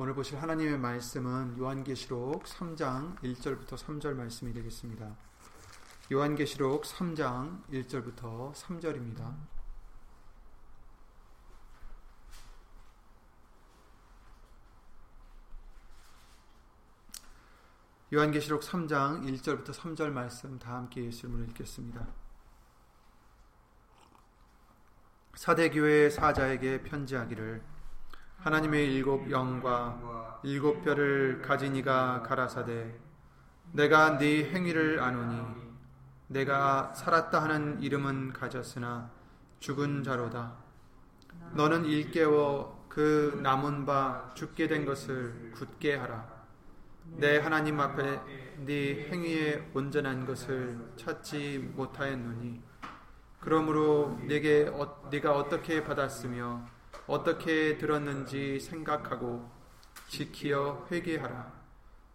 오늘 보실 하나님의 말씀은 요한계시록 3장 1절부터 3절 말씀이 되겠습니다. 요한계시록 3장 1절부터 3절입니다. 요한계시록 3장 1절부터 3절 말씀 다 함께 예수님으로 읽겠습니다. 사대교회 사자에게 편지하기를 하나님의 일곱 영과 일곱 별을 가진 이가 가라사대 내가 네 행위를 아노니 내가 살았다 하는 이름은 가졌으나 죽은 자로다. 너는 일깨워 그 남은 바 죽게 된 것을 굳게 하라. 내 하나님 앞에 네 행위에 온전한 것을 찾지 못하였노니 그러므로 내게 어, 네가 어떻게 받았으며 어떻게 들었는지 생각하고 지키어 회개하라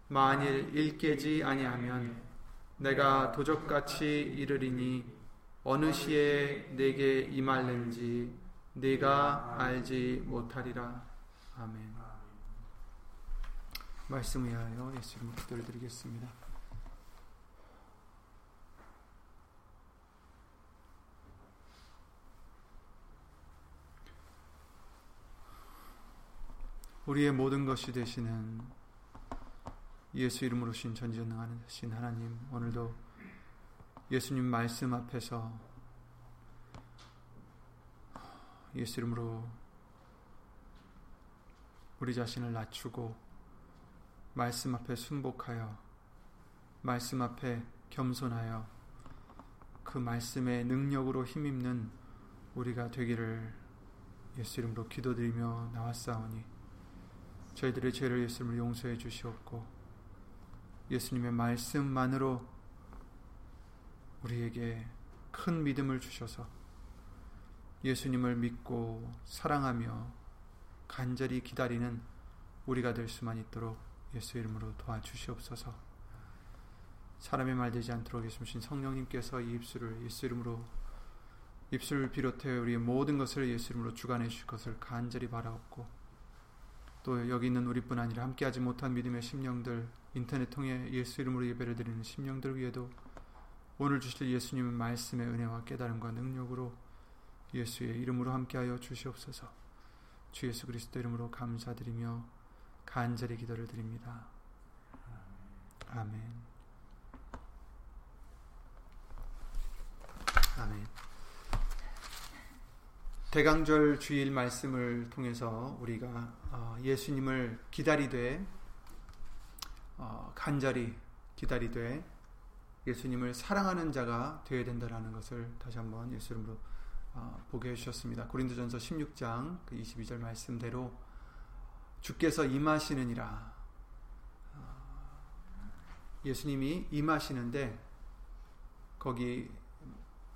만일 일깨지 아니하면 내가 도적같이 이르리니 어느 시에 내게 임할는지 네가 알지 못하리라 아멘. 말씀 위하여 예수님 기도를 드리겠습니다. 우리의 모든 것이 되시는 예수 이름으로 신 전지전능하신 하나님 오늘도 예수님 말씀 앞에서 예수 이름으로 우리 자신을 낮추고 말씀 앞에 순복하여 말씀 앞에 겸손하여 그 말씀의 능력으로 힘입는 우리가 되기를 예수 이름으로 기도드리며 나왔사오니 저희들의 죄를 예수 이름으로 용서해 주시옵고 예수님의 말씀만으로 우리에게 큰 믿음을 주셔서 예수님을 믿고 사랑하며 간절히 기다리는 우리가 될 수만 있도록 예수 이름으로 도와주시옵소서. 사람의 말 되지 않도록 예수님 성령님께서 이 입술을 예수 이름으로 입술을 비롯해 우리의 모든 것을 예수 이름으로 주관해 주실 것을 간절히 바라옵고 또 여기 있는 우리뿐 아니라 함께하지 못한 믿음의 심령들 인터넷 통해 예수 이름으로 예배를 드리는 심령들 위에도 오늘 주실 예수님의 말씀의 은혜와 깨달음과 능력으로 예수의 이름으로 함께하여 주시옵소서. 주 예수 그리스도 이름으로 감사드리며 간절히 기도를 드립니다. 아멘. 아멘. 대강절 주일 말씀을 통해서 우리가 어, 예수님을 기다리되 어, 간절히 기다리되 예수님을 사랑하는 자가 되어야 된다라는 것을 다시 한번 예수 이름으로 어, 보게 해주셨습니다. 고린도전서 16장 22절 그 말씀대로 주께서 임하시느니라. 예수님이 임하시는데 거기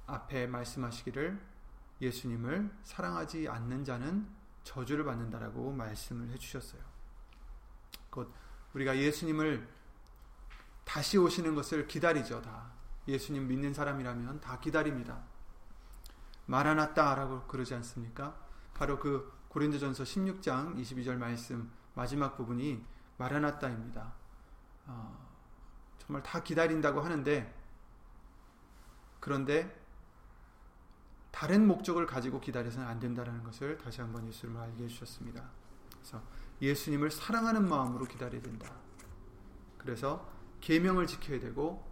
앞에 말씀하시기를 예수님을 사랑하지 않는 자는 저주를 받는다라고 말씀을 해주셨어요. 곧 우리가 예수님을 다시 오시는 것을 기다리죠. 다 예수님 믿는 사람이라면 다 기다립니다. 마라나따라고 그러지 않습니까? 바로 그 고린도전서 16장 22절 말씀 마지막 부분이 마라나따입니다. 어, 정말 다 기다린다고 하는데 그런데 다른 목적을 가지고 기다려서는 안 된다는 것을 다시 한번 예수님을 알게 해주셨습니다. 그래서 예수님을 사랑하는 마음으로 기다려야 된다. 그래서 계명을 지켜야 되고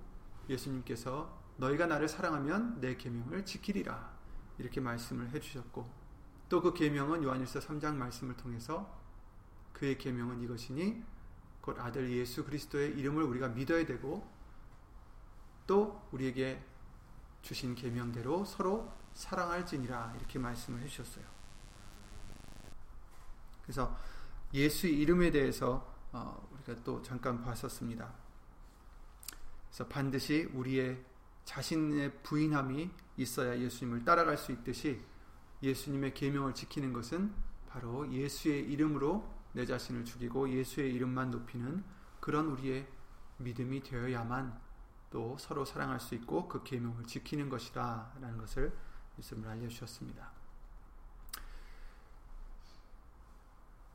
예수님께서 너희가 나를 사랑하면 내 계명을 지키리라 이렇게 말씀을 해주셨고 또 그 계명은 요한일서 3장 말씀을 통해서 그의 계명은 이것이니 곧 아들 예수 그리스도의 이름을 우리가 믿어야 되고 또 우리에게 주신 계명대로 서로 사랑할지니라 이렇게 말씀을 해주셨어요. 그래서 예수의 이름에 대해서 어, 우리가 또 잠깐 봤었습니다. 그래서 반드시 우리의 자신의 부인함이 있어야 예수님을 따라갈 수 있듯이 예수님의 계명을 지키는 것은 바로 예수의 이름으로 내 자신을 죽이고 예수의 이름만 높이는 그런 우리의 믿음이 되어야만 또 서로 사랑할 수 있고 그 계명을 지키는 것이라라는 것을 예수님을 알려주셨습니다.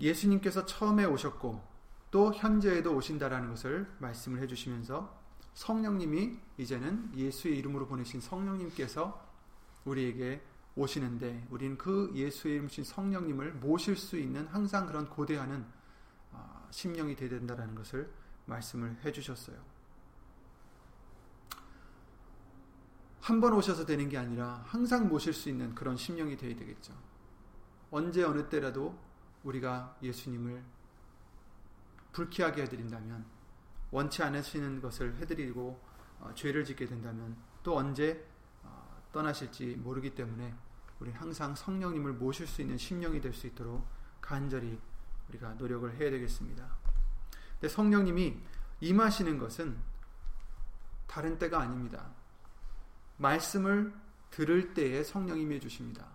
예수님께서 처음에 오셨고 또 현재에도 오신다라는 것을 말씀을 해주시면서 성령님이 이제는 예수의 이름으로 보내신 성령님께서 우리에게 오시는데 우리는 그 예수의 이름신 성령님을 모실 수 있는 항상 그런 고대하는 아, 심령이 되어야 된다는 것을 말씀을 해주셨어요. 한 번 오셔서 되는 게 아니라 항상 모실 수 있는 그런 심령이 되어야 되겠죠. 언제 어느 때라도 우리가 예수님을 불쾌하게 해드린다면 원치 않으시는 것을 해드리고 어, 죄를 짓게 된다면 또 언제 어, 떠나실지 모르기 때문에 우리 항상 성령님을 모실 수 있는 심령이 될 수 있도록 간절히 우리가 노력을 해야 되겠습니다. 근데 성령님이 임하시는 것은 다른 때가 아닙니다. 말씀을 들을 때에 성령님이 해주십니다.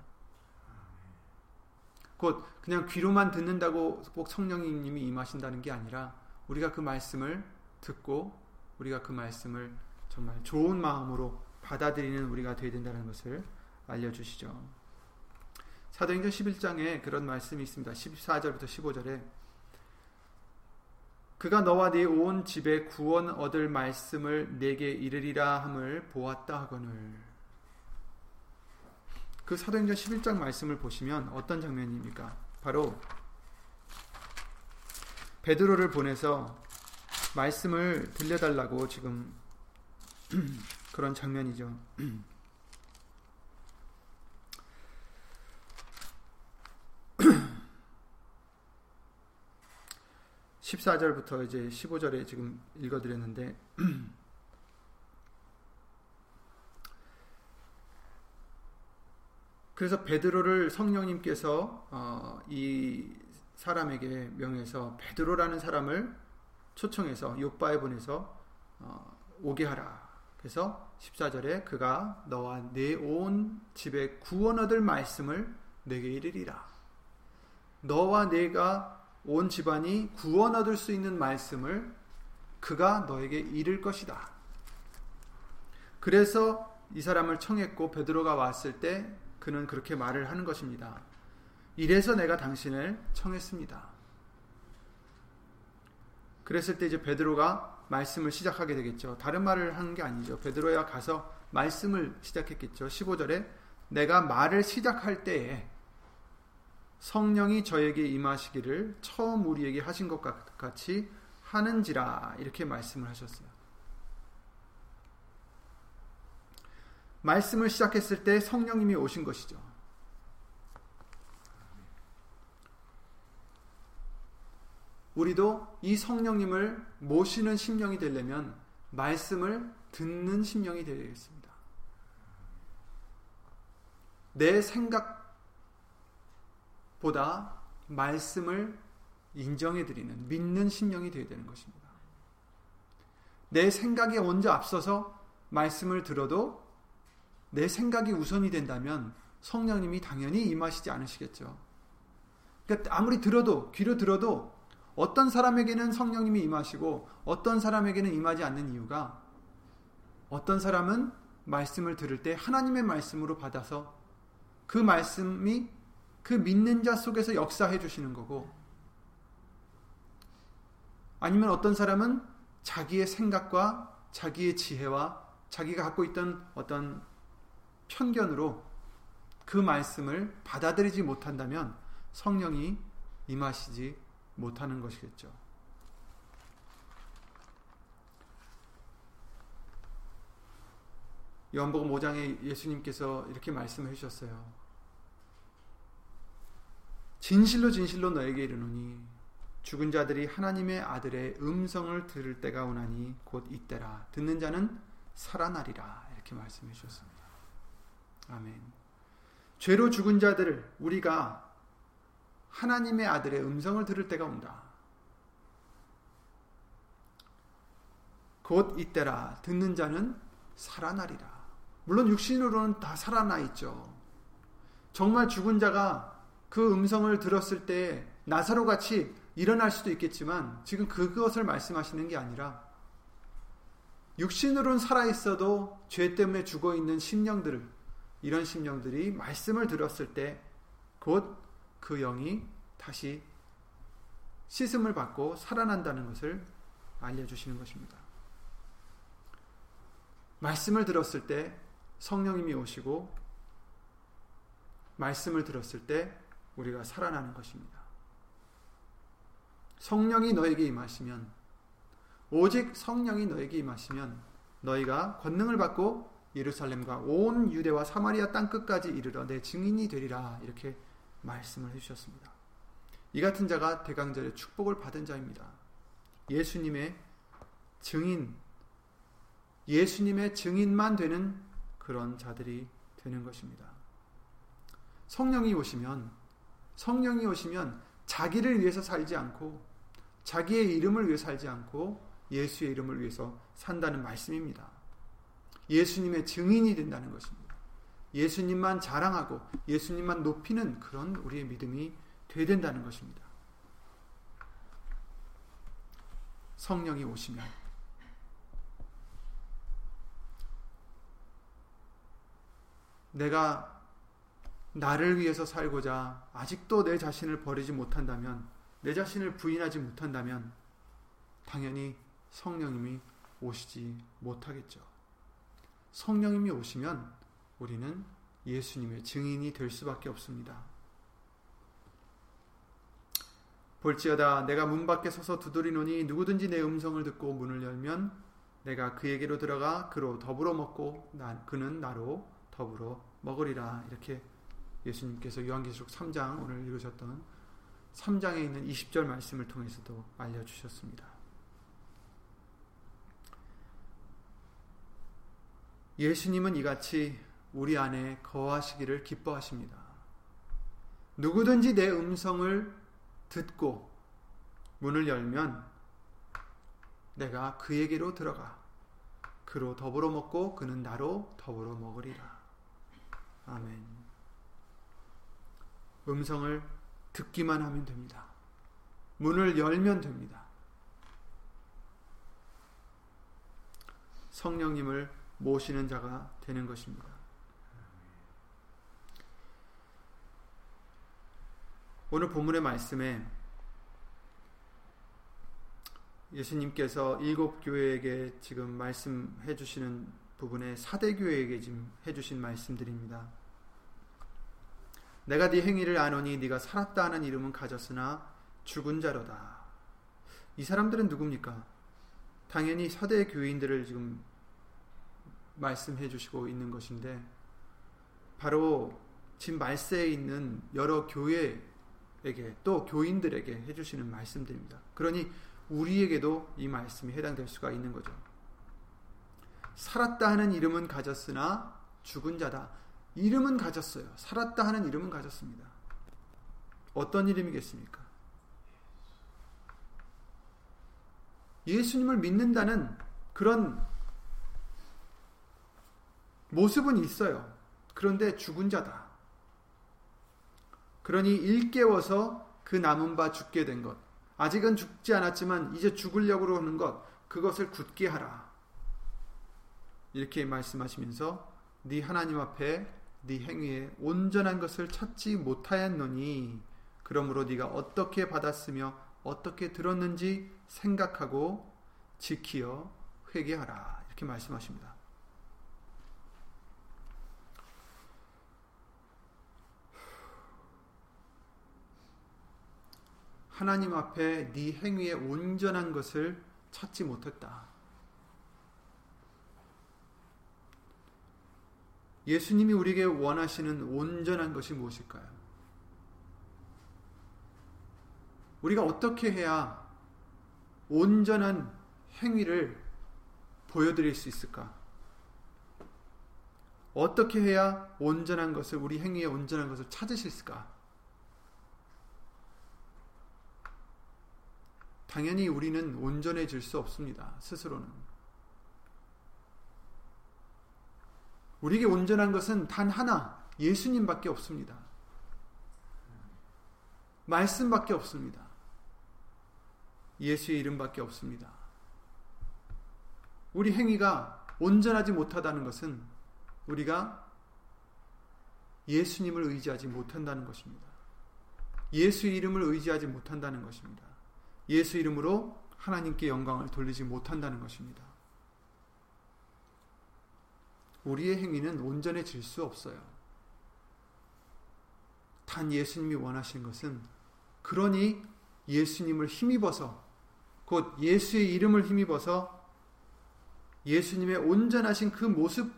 곧 그냥 귀로만 듣는다고 꼭 성령님이 임하신다는 게 아니라 우리가 그 말씀을 듣고 우리가 그 말씀을 정말 좋은 마음으로 받아들이는 우리가 되어야 된다는 것을 알려주시죠. 사도행전 11장에 그런 말씀이 있습니다. 14절부터 15절에 그가 너와 네 온 집에 구원 얻을 말씀을 내게 이르리라 함을 보았다 하거늘 그 사도행전 11장 말씀을 보시면 어떤 장면입니까? 바로 베드로를 보내서 말씀을 들려달라고 지금 그런 장면이죠. 14절부터 이제 15절에 지금 읽어드렸는데 그래서 베드로를 성령님께서 어, 이 사람에게 명해서 베드로라는 사람을 초청해서 요바에 보내서 어, 오게 하라. 그래서 14절에 그가 너와 내 온 집에 구원 얻을 말씀을 내게 이르리라. 너와 내가 온 집안이 구원 얻을 수 있는 말씀을 그가 너에게 이를 것이다. 그래서 이 사람을 청했고 베드로가 왔을 때 그는 그렇게 말을 하는 것입니다. 이래서 내가 당신을 청했습니다. 그랬을 때 이제 베드로가 말씀을 시작하게 되겠죠. 다른 말을 하는 게 아니죠. 베드로야 가서 말씀을 시작했겠죠. 15절에 내가 말을 시작할 때에 성령이 저에게 임하시기를 처음 우리에게 하신 것 같이 하는지라 이렇게 말씀을 하셨어요. 말씀을 시작했을 때 성령님이 오신 것이죠. 우리도 이 성령님을 모시는 심령이 되려면 말씀을 듣는 심령이 되겠습니다. 내 생각 보다 말씀을 인정해 드리는, 믿는 심령이 되어야 되는 것입니다. 내 생각에 먼저 앞서서 말씀을 들어도 내 생각이 우선이 된다면 성령님이 당연히 임하시지 않으시겠죠. 그러니까 아무리 들어도 귀로 들어도 어떤 사람에게는 성령님이 임하시고 어떤 사람에게는 임하지 않는 이유가 어떤 사람은 말씀을 들을 때 하나님의 말씀으로 받아서 그 말씀이 그 믿는 자 속에서 역사해 주시는 거고 아니면 어떤 사람은 자기의 생각과 자기의 지혜와 자기가 갖고 있던 어떤 편견으로 그 말씀을 받아들이지 못한다면 성령이 임하시지 못하는 것이겠죠. 요한복음 5장에 예수님께서 이렇게 말씀해 주셨어요. 진실로 진실로 너에게 이르노니 죽은 자들이 하나님의 아들의 음성을 들을 때가 오나니 곧 이때라 듣는 자는 살아나리라 이렇게 말씀해 주셨습니다. 아멘. 죄로 죽은 자들을 우리가 하나님의 아들의 음성을 들을 때가 온다. 곧 이때라 듣는 자는 살아나리라. 물론 육신으로는 다 살아나 있죠. 정말 죽은 자가 그 음성을 들었을 때 나사로 같이 일어날 수도 있겠지만 지금 그것을 말씀하시는 게 아니라 육신으로는 살아 있어도 죄 때문에 죽어 있는 심령들을 이런 심령들이 말씀을 들었을 때 곧 그 영이 다시 씻음을 받고 살아난다는 것을 알려주시는 것입니다. 말씀을 들었을 때 성령님이 오시고 말씀을 들었을 때 우리가 살아나는 것입니다. 성령이 너에게 임하시면 오직 성령이 너에게 임하시면 너희가 권능을 받고 예루살렘과 온 유대와 사마리아 땅 끝까지 이르러 내 증인이 되리라 이렇게 말씀을 해주셨습니다. 이 같은 자가 대강절의 축복을 받은 자입니다. 예수님의 증인, 예수님의 증인만 되는 그런 자들이 되는 것입니다. 성령이 오시면, 성령이 오시면 자기를 위해서 살지 않고, 자기의 이름을 위해 살지 않고, 예수의 이름을 위해서 산다는 말씀입니다. 예수님의 증인이 된다는 것입니다. 예수님만 자랑하고 예수님만 높이는 그런 우리의 믿음이 되야 된다는 것입니다. 성령이 오시면 내가 나를 위해서 살고자 아직도 내 자신을 버리지 못한다면 내 자신을 부인하지 못한다면 당연히 성령님이 오시지 못하겠죠. 성령님이 오시면 우리는 예수님의 증인이 될 수밖에 없습니다. 볼지어다 내가 문 밖에 서서 두드리노니 누구든지 내 음성을 듣고 문을 열면 내가 그에게로 들어가 그로 더불어 먹고 난 그는 나로 더불어 먹으리라 이렇게 예수님께서 요한계시록 3장 오늘 읽으셨던 3장에 있는 20절 말씀을 통해서도 알려주셨습니다. 예수님은 이같이 우리 안에 거하시기를 기뻐하십니다. 누구든지 내 음성을 듣고 문을 열면 내가 그에게로 들어가 그로 더불어 먹고 그는 나로 더불어 먹으리라. 아멘. 음성을 듣기만 하면 됩니다. 문을 열면 됩니다. 성령님을 모시는 자가 되는 것입니다. 오늘 본문의 말씀에 예수님께서 일곱 교회에게 지금 말씀해 주시는 부분에 사대 교회에게 지금 해 주신 말씀들입니다. 내가 네 행위를 아노니 네가 살았다 하는 이름은 가졌으나 죽은 자로다. 이 사람들은 누굽니까? 당연히 서대 교인들을 지금 말씀해 주시고 있는 것인데 바로 지금 말세에 있는 여러 교회에게 또 교인들에게 해 주시는 말씀들입니다. 그러니 우리에게도 이 말씀이 해당될 수가 있는 거죠. 살았다 하는 이름은 가졌으나 죽은 자다. 이름은 가졌어요. 살았다 하는 이름은 가졌습니다. 어떤 이름이겠습니까? 예수님을 믿는다는 그런 모습은 있어요. 그런데 죽은 자다. 그러니 일깨워서 그 남은 바 죽게 된 것, 아직은 죽지 않았지만 이제 죽으려고 하는 것, 그것을 굳게 하라. 이렇게 말씀하시면서 네 하나님 앞에 네 행위에 온전한 것을 찾지 못하였노니 그러므로 네가 어떻게 받았으며 어떻게 들었는지 생각하고 지키어 회개하라. 이렇게 말씀하십니다. 하나님 앞에 네 행위에 온전한 것을 찾지 못했다. 예수님이 우리에게 원하시는 온전한 것이 무엇일까요? 우리가 어떻게 해야 온전한 행위를 보여드릴 수 있을까? 어떻게 해야 온전한 것을, 우리 행위에 온전한 것을 찾으실 수있을까 당연히 우리는 온전해질 수 없습니다. 스스로는. 우리에게 온전한 것은 단 하나, 예수님밖에 없습니다. 말씀밖에 없습니다. 예수의 이름밖에 없습니다. 우리 행위가 온전하지 못하다는 것은 우리가 예수님을 의지하지 못한다는 것입니다. 예수의 이름을 의지하지 못한다는 것입니다. 예수 이름으로 하나님께 영광을 돌리지 못한다는 것입니다. 우리의 행위는 온전해질 수 없어요. 단 예수님이 원하신 것은 그러니 예수님을 힘입어서 곧 예수의 이름을 힘입어서 예수님의 온전하신 그 모습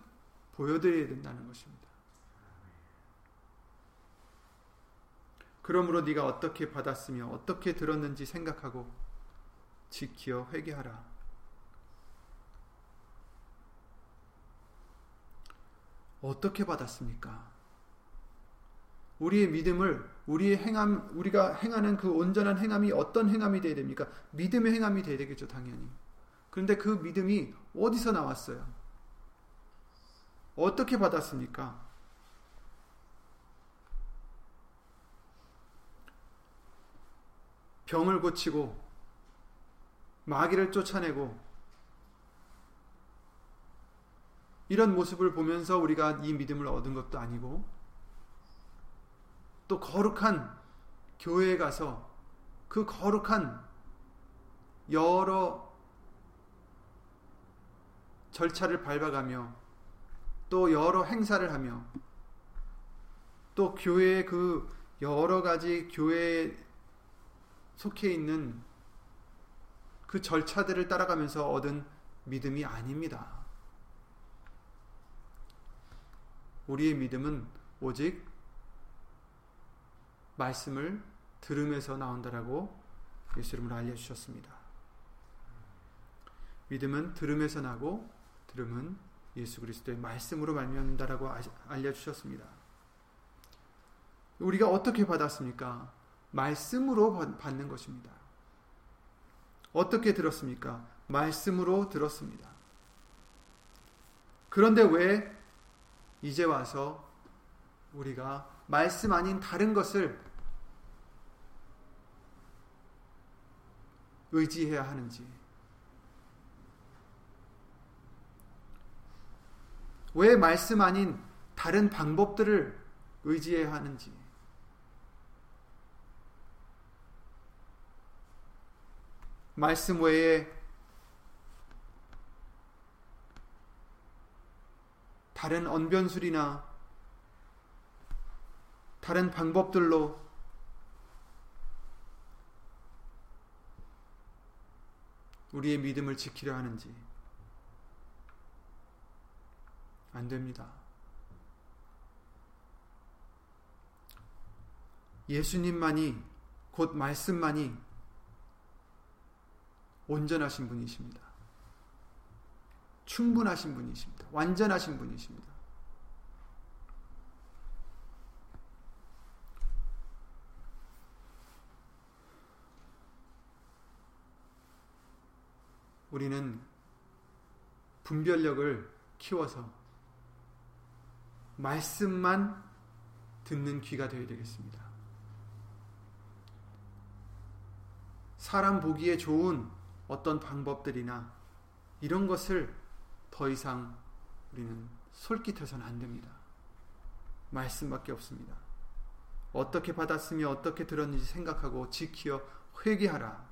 보여드려야 된다는 것입니다. 그러므로 네가 어떻게 받았으며 어떻게 들었는지 생각하고 지키어 회개하라. 어떻게 받았습니까? 우리의 믿음을 우리의 행함 우리가 행하는 그 온전한 행함이 어떤 행함이 되어야 됩니까? 믿음의 행함이 되어야 되겠죠, 당연히. 그런데 그 믿음이 어디서 나왔어요? 어떻게 받았습니까? 병을 고치고 마귀를 쫓아내고 이런 모습을 보면서 우리가 이 믿음을 얻은 것도 아니고 또 거룩한 교회에 가서 그 거룩한 여러 절차를 밟아가며 또 여러 행사를 하며 또 교회의 그 여러 가지 교회에 속해 있는 그 절차들을 따라가면서 얻은 믿음이 아닙니다. 우리의 믿음은 오직 말씀을 들음에서 나온다라고 예수 이름으로 알려주셨습니다. 믿음은 들음에서 나고 들음은 예수 그리스도의 말씀으로 말미암는다라고 알려주셨습니다. 우리가 어떻게 받았습니까? 말씀으로 받는 것입니다. 어떻게 들었습니까? 말씀으로 들었습니다. 그런데 왜 이제 와서 우리가 말씀 아닌 다른 것을 의지해야 하는지, 왜 말씀 아닌 다른 방법들을 의지해야 하는지, 말씀 외에 다른 언변술이나 다른 방법들로 우리의 믿음을 지키려 하는지 안 됩니다. 예수님만이 곧 말씀만이 온전하신 분이십니다. 충분하신 분이십니다. 완전하신 분이십니다. 우리는 분별력을 키워서 말씀만 듣는 귀가 되어야 되겠습니다. 사람 보기에 좋은 어떤 방법들이나 이런 것을 더 이상 우리는 솔깃해서는 안 됩니다. 말씀밖에 없습니다. 어떻게 받았으며 어떻게 들었는지 생각하고 지키어 회개하라.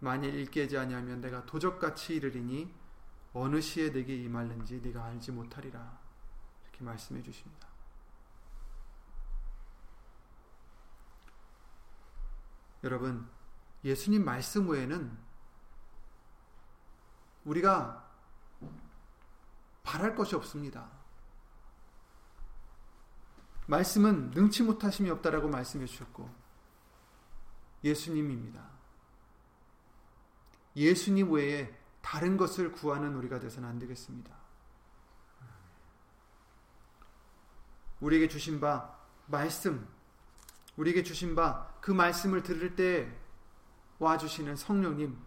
만일 읽게 아니하면 내가 도적같이 이르리니 어느 시에 내게 임할는지 네가 알지 못하리라. 이렇게 말씀해 주십니다. 여러분 예수님 말씀 외에는 우리가 바랄 것이 없습니다. 말씀은 능치 못하심이 없다라고 말씀해 주셨고 예수님입니다. 예수님 외에 다른 것을 구하는 우리가 되서는 안 되겠습니다. 우리에게 주신 바 말씀, 우리에게 주신 바 그 말씀을 들을 때 와주시는 성령님,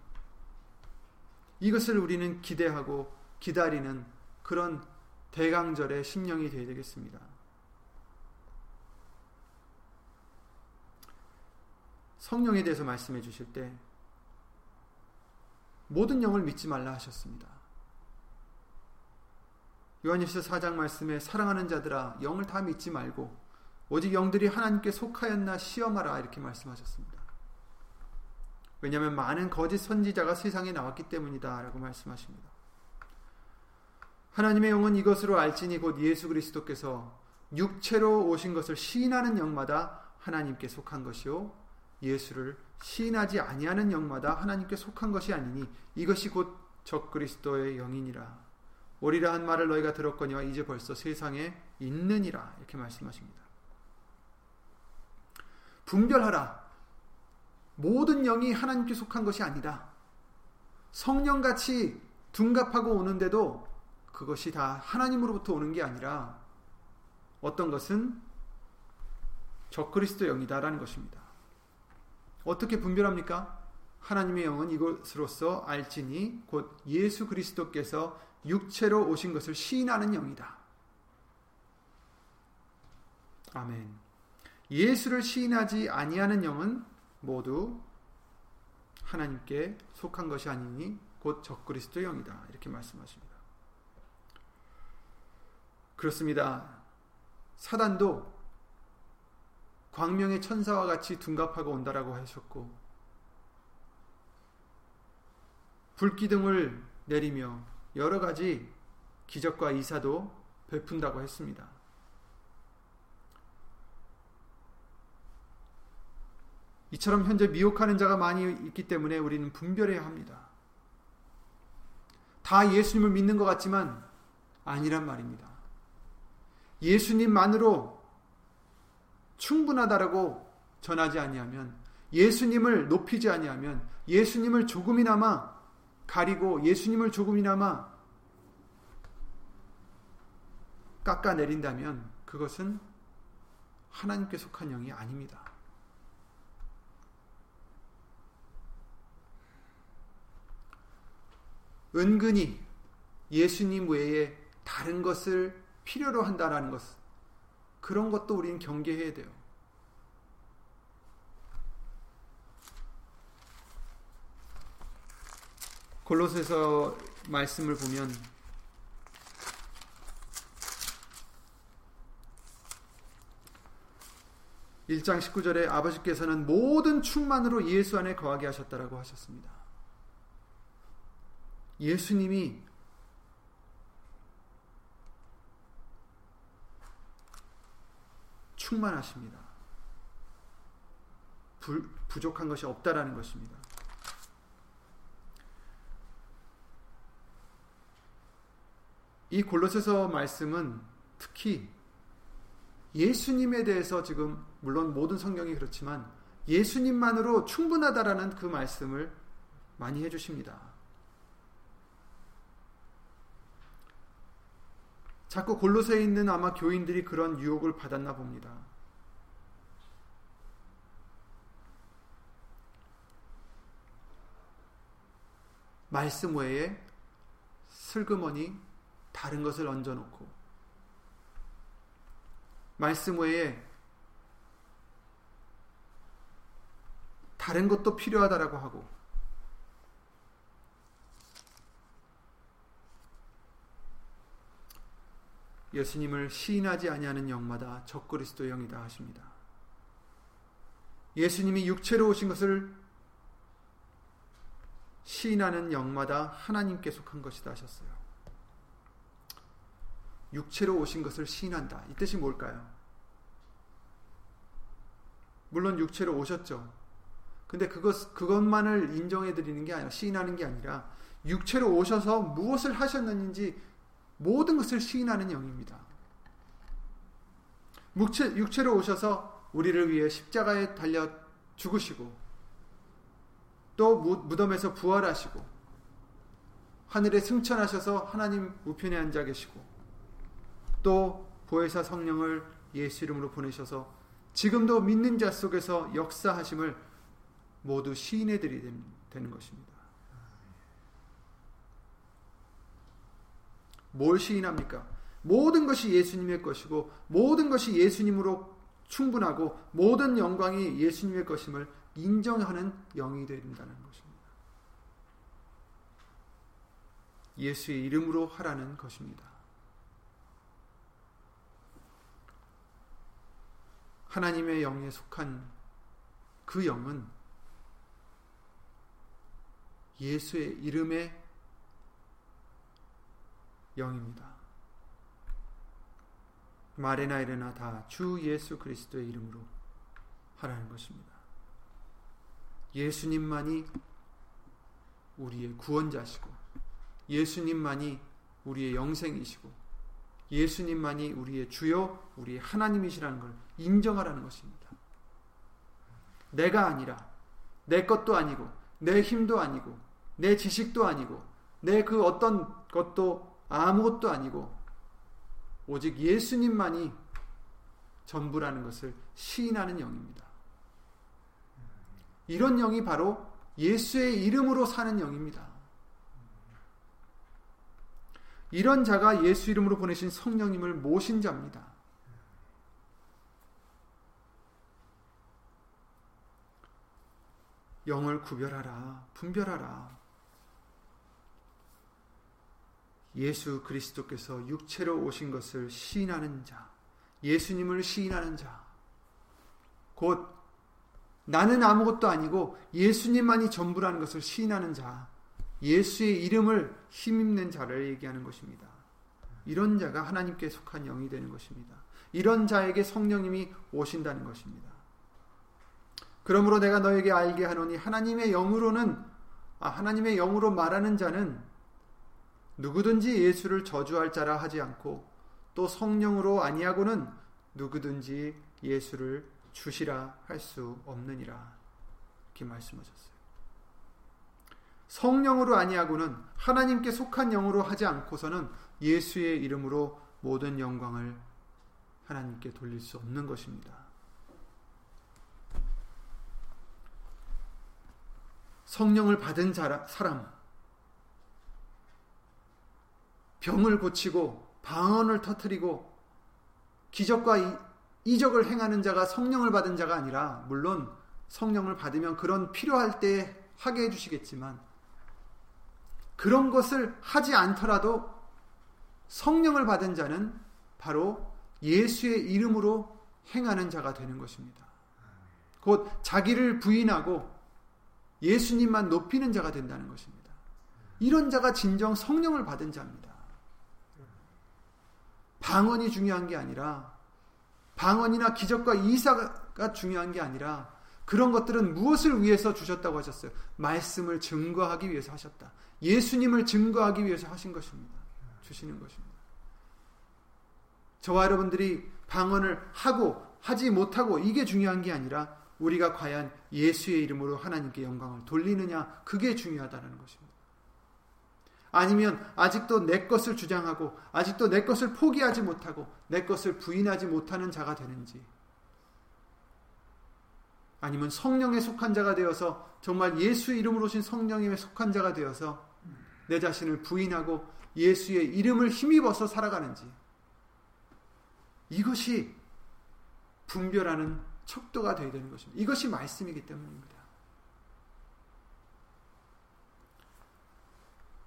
이것을 우리는 기대하고 기다리는 그런 대강절의 심령이 되어야 되겠습니다. 성령에 대해서 말씀해 주실 때 모든 영을 믿지 말라 하셨습니다. 요한일서 4장 말씀에 사랑하는 자들아 영을 다 믿지 말고 오직 영들이 하나님께 속하였나 시험하라 이렇게 말씀하셨습니다. 왜냐하면 많은 거짓 선지자가 세상에 나왔기 때문이다라고 말씀하십니다. 하나님의 영은 이것으로 알지니 곧 예수 그리스도께서 육체로 오신 것을 시인하는 영마다 하나님께 속한 것이요 예수를 시인하지 아니하는 영마다 하나님께 속한 것이 아니니 이것이 곧 적 그리스도의 영이니라 오리라 한 말을 너희가 들었거니와 이제 벌써 세상에 있느니라 이렇게 말씀하십니다. 분별하라. 모든 영이 하나님께 속한 것이 아니다. 성령같이 둔갑하고 오는데도 그것이 다 하나님으로부터 오는 게 아니라 어떤 것은 적그리스도 영이다라는 것입니다. 어떻게 분별합니까? 하나님의 영은 이것으로서 알지니 곧 예수 그리스도께서 육체로 오신 것을 시인하는 영이다. 아멘. 예수를 시인하지 아니하는 영은 모두 하나님께 속한 것이 아니니 곧 적그리스도 영이다. 이렇게 말씀하십니다. 그렇습니다. 사단도 광명의 천사와 같이 둔갑하고 온다라고 하셨고 불기둥을 내리며 여러 가지 기적과 이사도 베푼다고 했습니다. 이처럼 현재 미혹하는 자가 많이 있기 때문에 우리는 분별해야 합니다. 다 예수님을 믿는 것 같지만 아니란 말입니다. 예수님만으로 충분하다라고 전하지 아니하면 예수님을 높이지 아니하면 예수님을 조금이나마 가리고 예수님을 조금이나마 깎아내린다면 그것은 하나님께 속한 영이 아닙니다. 은근히 예수님 외에 다른 것을 필요로 한다라는 것 그런 것도 우리는 경계해야 돼요. 골로새서 말씀을 보면 (1장 19절에) 아버지께서는 모든 충만으로 예수 안에 거하게 하셨다라고 하셨습니다. 예수님이 충만하십니다. 부, 부족한 것이 없다라는 것입니다. 이 골로새서 말씀은 특히 예수님에 대해서 지금 물론 모든 성경이 그렇지만 예수님만으로 충분하다라는 그 말씀을 많이 해주십니다. 자꾸 골로새에 있는 아마 교인들이 그런 유혹을 받았나 봅니다. 말씀 외에 슬그머니 다른 것을 얹어놓고 말씀 외에 다른 것도 필요하다라고 하고 예수님을 시인하지 아니하는 영마다 적그리스도 영이다 하십니다. 예수님이 육체로 오신 것을 시인하는 영마다 하나님께 속한 것이다 하셨어요. 육체로 오신 것을 시인한다. 이 뜻이 뭘까요? 물론 육체로 오셨죠. 근데 그것 그것만을 인정해 드리는 게 아니라 시인하는 게 아니라 육체로 오셔서 무엇을 하셨는지 모든 것을 시인하는 영입니다. 육체, 육체로 오셔서 우리를 위해 십자가에 달려 죽으시고 또 무덤에서 부활하시고 하늘에 승천하셔서 하나님 우편에 앉아 계시고 또 보혜사 성령을 예수 이름으로 보내셔서 지금도 믿는 자 속에서 역사하심을 모두 시인해 드리 되는 것입니다. 뭘 시인합니까? 모든 것이 예수님의 것이고 모든 것이 예수님으로 충분하고 모든 영광이 예수님의 것임을 인정하는 영이 된다는 것입니다. 예수의 이름으로 하라는 것입니다. 하나님의 영에 속한 그 영은 예수의 이름의 영입니다. 말이나 이르나 다 주 예수 그리스도의 이름으로 하라는 것입니다. 예수님만이 우리의 구원자시고 예수님만이 우리의 영생이시고 예수님만이 우리의 주요 우리의 하나님이시라는 걸 인정하라는 것입니다. 내가 아니라 내 것도 아니고 내 힘도 아니고 내 지식도 아니고 내 그 어떤 것도 아무것도 아니고 오직 예수님만이 전부라는 것을 시인하는 영입니다. 이런 영이 바로 예수의 이름으로 사는 영입니다. 이런 자가 예수 이름으로 보내신 성령님을 모신 자입니다. 영을 구별하라, 분별하라. 예수 그리스도께서 육체로 오신 것을 시인하는 자, 예수님을 시인하는 자, 곧 나는 아무것도 아니고 예수님만이 전부라는 것을 시인하는 자, 예수의 이름을 힘입는 자를 얘기하는 것입니다. 이런 자가 하나님께 속한 영이 되는 것입니다. 이런 자에게 성령님이 오신다는 것입니다. 그러므로 내가 너에게 알게 하노니 하나님의 영으로는 아, 하나님의 영으로 말하는 자는 누구든지 예수를 저주할 자라 하지 않고 또 성령으로 아니하고는 누구든지 예수를 주시라 할 수 없느니라. 이렇게 말씀하셨어요. 성령으로 아니하고는 하나님께 속한 영으로 하지 않고서는 예수의 이름으로 모든 영광을 하나님께 돌릴 수 없는 것입니다. 성령을 받은 사람, 병을 고치고 방언을 터뜨리고 기적과 이적을 행하는 자가 성령을 받은 자가 아니라 물론 성령을 받으면 그런 필요할 때 하게 해주시겠지만 그런 것을 하지 않더라도 성령을 받은 자는 바로 예수의 이름으로 행하는 자가 되는 것입니다. 곧 자기를 부인하고 예수님만 높이는 자가 된다는 것입니다. 이런 자가 진정 성령을 받은 자입니다. 방언이 중요한 게 아니라 방언이나 기적과 이사가 중요한 게 아니라 그런 것들은 무엇을 위해서 주셨다고 하셨어요? 말씀을 증거하기 위해서 하셨다. 예수님을 증거하기 위해서 하신 것입니다. 주시는 것입니다. 저와 여러분들이 방언을 하고 하지 못하고 이게 중요한 게 아니라 우리가 과연 예수의 이름으로 하나님께 영광을 돌리느냐 그게 중요하다는 것입니다. 아니면 아직도 내 것을 주장하고 아직도 내 것을 포기하지 못하고 내 것을 부인하지 못하는 자가 되는지 아니면 성령에 속한 자가 되어서 정말 예수 이름으로 오신 성령에 속한 자가 되어서 내 자신을 부인하고 예수의 이름을 힘입어서 살아가는지 이것이 분별하는 척도가 되어야 되는 것입니다. 이것이 말씀이기 때문입니다.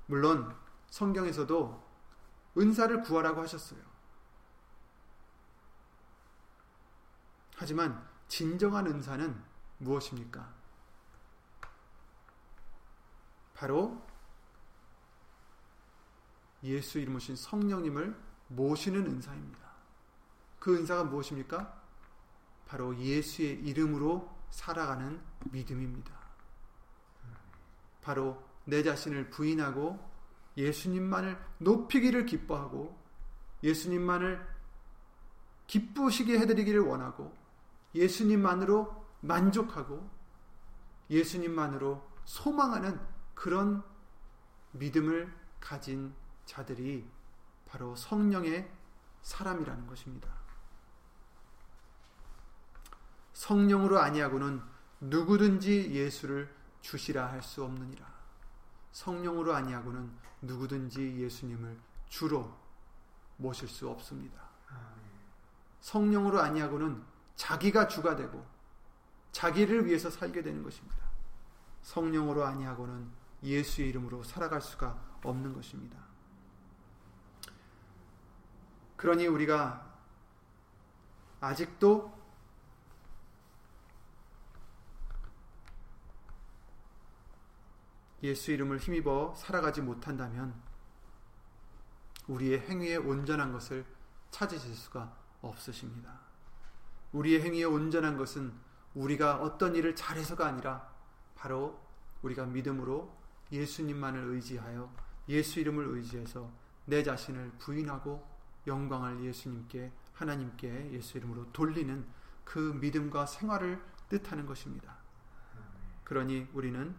물론 성경에서도 은사를 구하라고 하셨어요. 하지만 진정한 은사는 무엇입니까? 바로 예수 이름 오신 성령님을 모시는 은사입니다. 그 은사가 무엇입니까? 바로 예수의 이름으로 살아가는 믿음입니다. 바로 내 자신을 부인하고 예수님만을 높이기를 기뻐하고 예수님만을 기쁘시게 해드리기를 원하고 예수님만으로 만족하고 예수님만으로 소망하는 그런 믿음을 가진 자들이 바로 성령의 사람이라는 것입니다. 성령으로 아니하고는 누구든지 예수를 주시라 할 수 없느니라. 성령으로 아니하고는 누구든지 예수님을 주로 모실 수 없습니다. 성령으로 아니하고는 자기가 주가 되고 자기를 위해서 살게 되는 것입니다. 성령으로 아니하고는 예수의 이름으로 살아갈 수가 없는 것입니다. 그러니 우리가 아직도 예수 이름을 힘입어 살아가지 못한다면 우리의 행위에 온전한 것을 찾으실 수가 없으십니다. 우리의 행위에 온전한 것은 우리가 어떤 일을 잘해서가 아니라 바로 우리가 믿음으로 예수님만을 의지하여 예수 이름을 의지해서 내 자신을 부인하고 영광을 예수님께 하나님께 예수 이름으로 돌리는 그 믿음과 생활을 뜻하는 것입니다. 그러니 우리는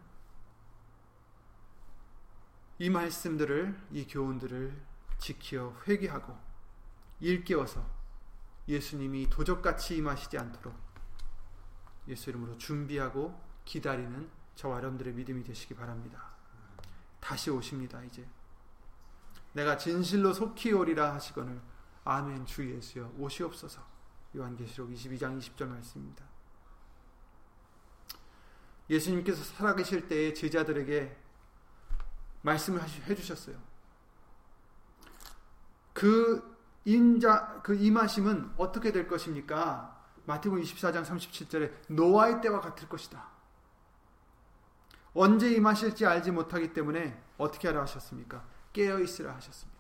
이 말씀들을 이 교훈들을 지키어 회개하고 일깨워서 예수님이 도적같이 임하시지 않도록 예수 이름으로 준비하고 기다리는 저와 여러분들의 믿음이 되시기 바랍니다. 다시 오십니다. 이제 내가 진실로 속히 오리라 하시거늘 아멘 주 예수여 오시옵소서 요한계시록 22장 20절 말씀입니다. 예수님께서 살아계실 때에 제자들에게 말씀을 해주셨어요. 그 인자 그 임하심은 어떻게 될 것입니까? 마태복음 24장 37절에 노아의 때와 같을 것이다. 언제 임하실지 알지 못하기 때문에 어떻게 하라 하셨습니까? 깨어 있으라 하셨습니다.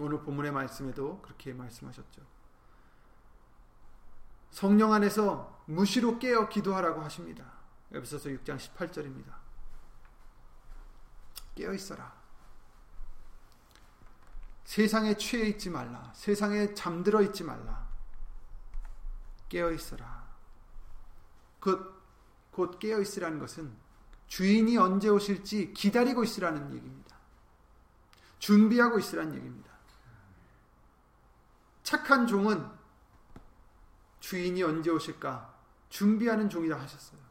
오늘 본문의 말씀에도 그렇게 말씀하셨죠. 성령 안에서 무시로 깨어 기도하라고 하십니다. 에베소서 6장 18절입니다. 깨어 있어라. 세상에 취해 있지 말라. 세상에 잠들어 있지 말라. 깨어 있어라. 곧, 곧 깨어 있으라는 것은 주인이 언제 오실지 기다리고 있으라는 얘기입니다. 준비하고 있으라는 얘기입니다. 착한 종은 주인이 언제 오실까 준비하는 종이라 하셨어요.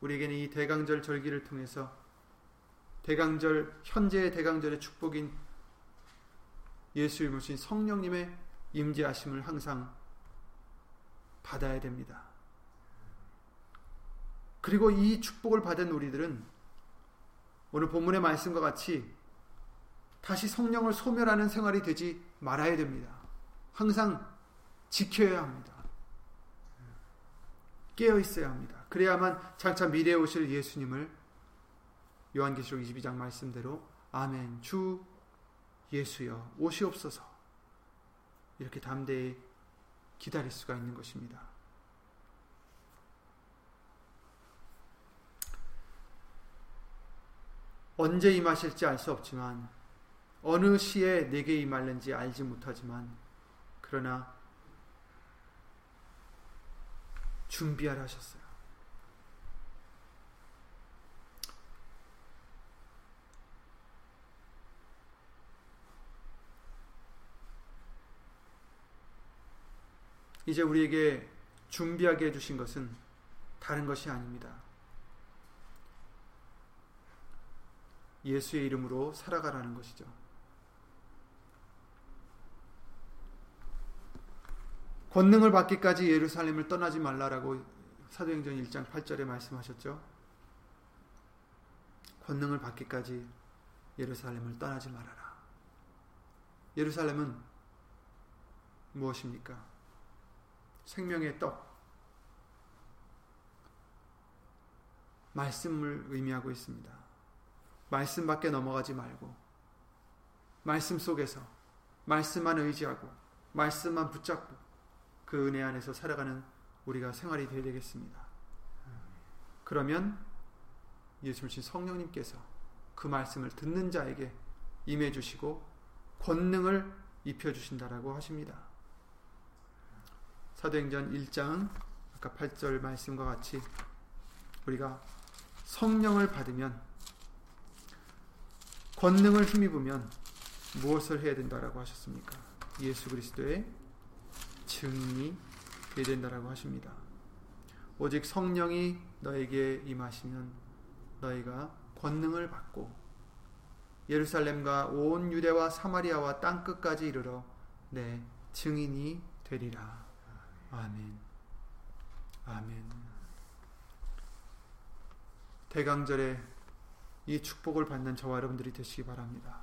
우리에게는 이 대강절 절기를 통해서 대강절 현재의 대강절의 축복인 예수를 모신 성령님의 임재하심을 항상 받아야 됩니다. 그리고 이 축복을 받은 우리들은 오늘 본문의 말씀과 같이 다시 성령을 소멸하는 생활이 되지 말아야 됩니다. 항상 지켜야 합니다. 깨어 있어야 합니다. 그래야만 장차 미래에 오실 예수님을 요한계시록 22장 말씀대로 아멘 주 예수여 오시옵소서 이렇게 담대히 기다릴 수가 있는 것입니다. 언제 임하실지 알 수 없지만 어느 시에 내게 임할는지 알지 못하지만 그러나 준비하라 하셨어요. 이제 우리에게 준비하게 해주신 것은 다른 것이 아닙니다. 예수의 이름으로 살아가라는 것이죠. 권능을 받기까지 예루살렘을 떠나지 말라라고 사도행전 1장 8절에 말씀하셨죠. 권능을 받기까지 예루살렘을 떠나지 말아라. 예루살렘은 무엇입니까? 생명의 떡. 말씀을 의미하고 있습니다. 말씀 밖에 넘어가지 말고, 말씀 속에서, 말씀만 의지하고, 말씀만 붙잡고, 그 은혜 안에서 살아가는 우리가 생활이 되어야 되겠습니다. 그러면 예수님 성령님께서 그 말씀을 듣는 자에게 임해 주시고 권능을 입혀 주신다라고 하십니다. 사도행전 1장 아까 8절 말씀과 같이 우리가 성령을 받으면 권능을 힘입으면 무엇을 해야 된다라고 하셨습니까? 예수 그리스도의 증인이 되야 된다라고 하십니다. 오직 성령이 너에게 임하시면 너희가 권능을 받고 예루살렘과 온 유대와 사마리아와 땅 끝까지 이르러 내 증인이 되리라. 아멘. 아멘. 대강절에 이 축복을 받는 저와 여러분들이 되시기 바랍니다.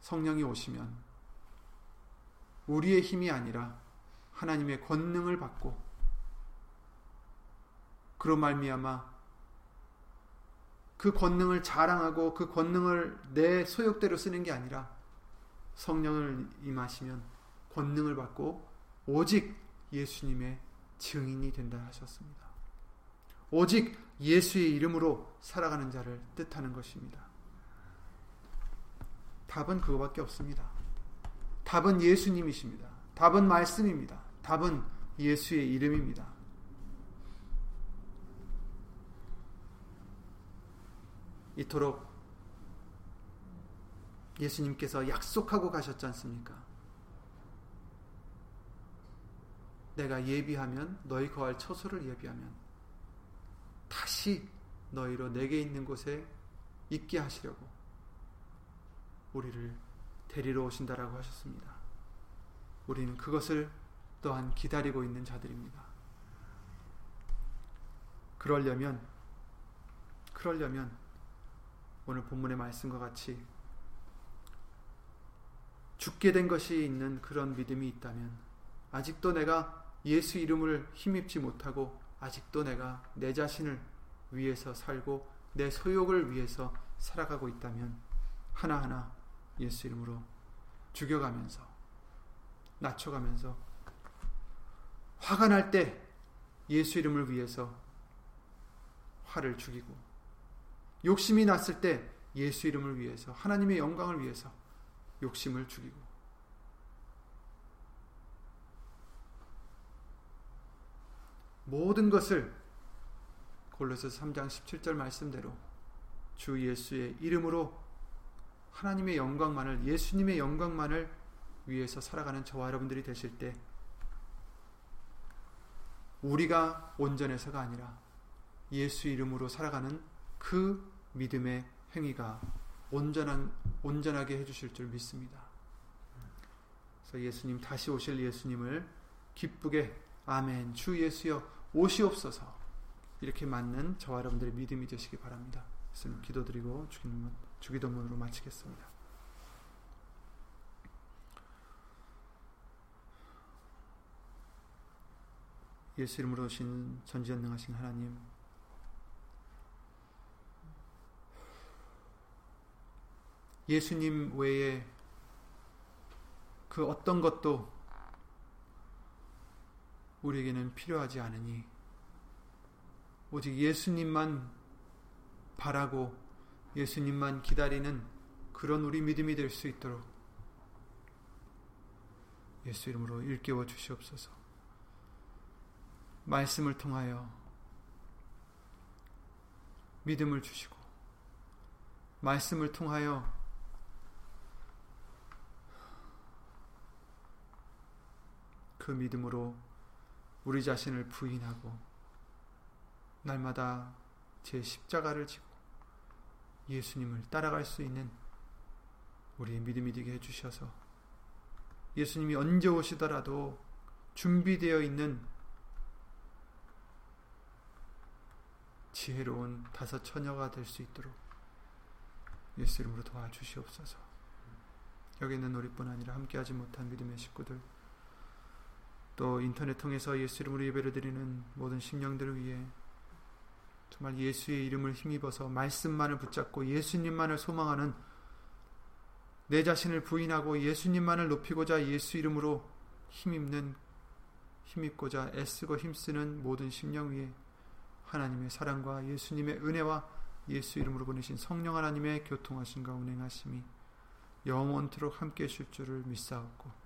성령이 오시면 우리의 힘이 아니라 하나님의 권능을 받고 그로 말미암아 그 권능을 자랑하고 그 권능을 내 소욕대로 쓰는 게 아니라 성령을 임하시면 권능을 받고 오직 예수님의 증인이 된다 하셨습니다. 오직 예수의 이름으로 살아가는 자를 뜻하는 것입니다. 답은 그거밖에 없습니다. 답은 예수님이십니다. 답은 말씀입니다. 답은 예수의 이름입니다. 이토록 예수님께서 약속하고 가셨지 않습니까? 내가 예비하면 너희 거할 처소를 예비하면 다시 너희로 내게 있는 곳에 있게 하시려고 우리를 데리러 오신다라고 하셨습니다. 우리는 그것을 또한 기다리고 있는 자들입니다. 그러려면 그러려면 오늘 본문의 말씀과 같이 죽게 된 것이 있는 그런 믿음이 있다면 아직도 내가 예수 이름을 힘입지 못하고 아직도 내가 내 자신을 위해서 살고 내 소욕을 위해서 살아가고 있다면 하나하나 예수 이름으로 죽여가면서 낮춰가면서 화가 날 때 예수 이름을 위해서 화를 죽이고 욕심이 났을 때 예수 이름을 위해서 하나님의 영광을 위해서 욕심을 죽이고 모든 것을 골로새 3장 17절 말씀대로 주 예수의 이름으로 하나님의 영광만을 예수님의 영광만을 위해서 살아가는 저와 여러분들이 되실 때 우리가 온전해서가 아니라 예수 이름으로 살아가는 그 믿음의 행위가 온전한 온전하게 해주실 줄 믿습니다. 그래서 예수님 다시 오실 예수님을 기쁘게 아멘 주 예수여 오시옵소서 이렇게 맞는 저와 여러분들의 믿음이 되시기 바랍니다. 예수님 기도드리고 주기도문으로 마치겠습니다. 예수 이름으로 오신 전지전능하신 하나님 예수님 외에 그 어떤 것도 우리에게는 필요하지 않으니 오직 예수님만 바라고 예수님만 기다리는 그런 우리 믿음이 될 수 있도록 예수 이름으로 일깨워 주시옵소서. 말씀을 통하여 믿음을 주시고 말씀을 통하여 그 믿음으로 우리 자신을 부인하고 날마다 제 십자가를 지고 예수님을 따라갈 수 있는 우리의 믿음이 되게 해주셔서 예수님이 언제 오시더라도 준비되어 있는 지혜로운 다섯 처녀가 될 수 있도록 예수 이름으로 도와주시옵소서. 여기 있는 우리뿐 아니라 함께하지 못한 믿음의 식구들 또 인터넷 통해서 예수 이름으로 예배를 드리는 모든 심령들을 위해 정말 예수의 이름을 힘입어서 말씀만을 붙잡고 예수님만을 소망하는 내 자신을 부인하고 예수님만을 높이고자 예수 이름으로 힘입는 힘입고자 애쓰고 힘쓰는 모든 심령 위에 하나님의 사랑과 예수님의 은혜와 예수 이름으로 보내신 성령 하나님의 교통하심과 운행하심이 영원토록 함께 하실 줄을 믿사옵고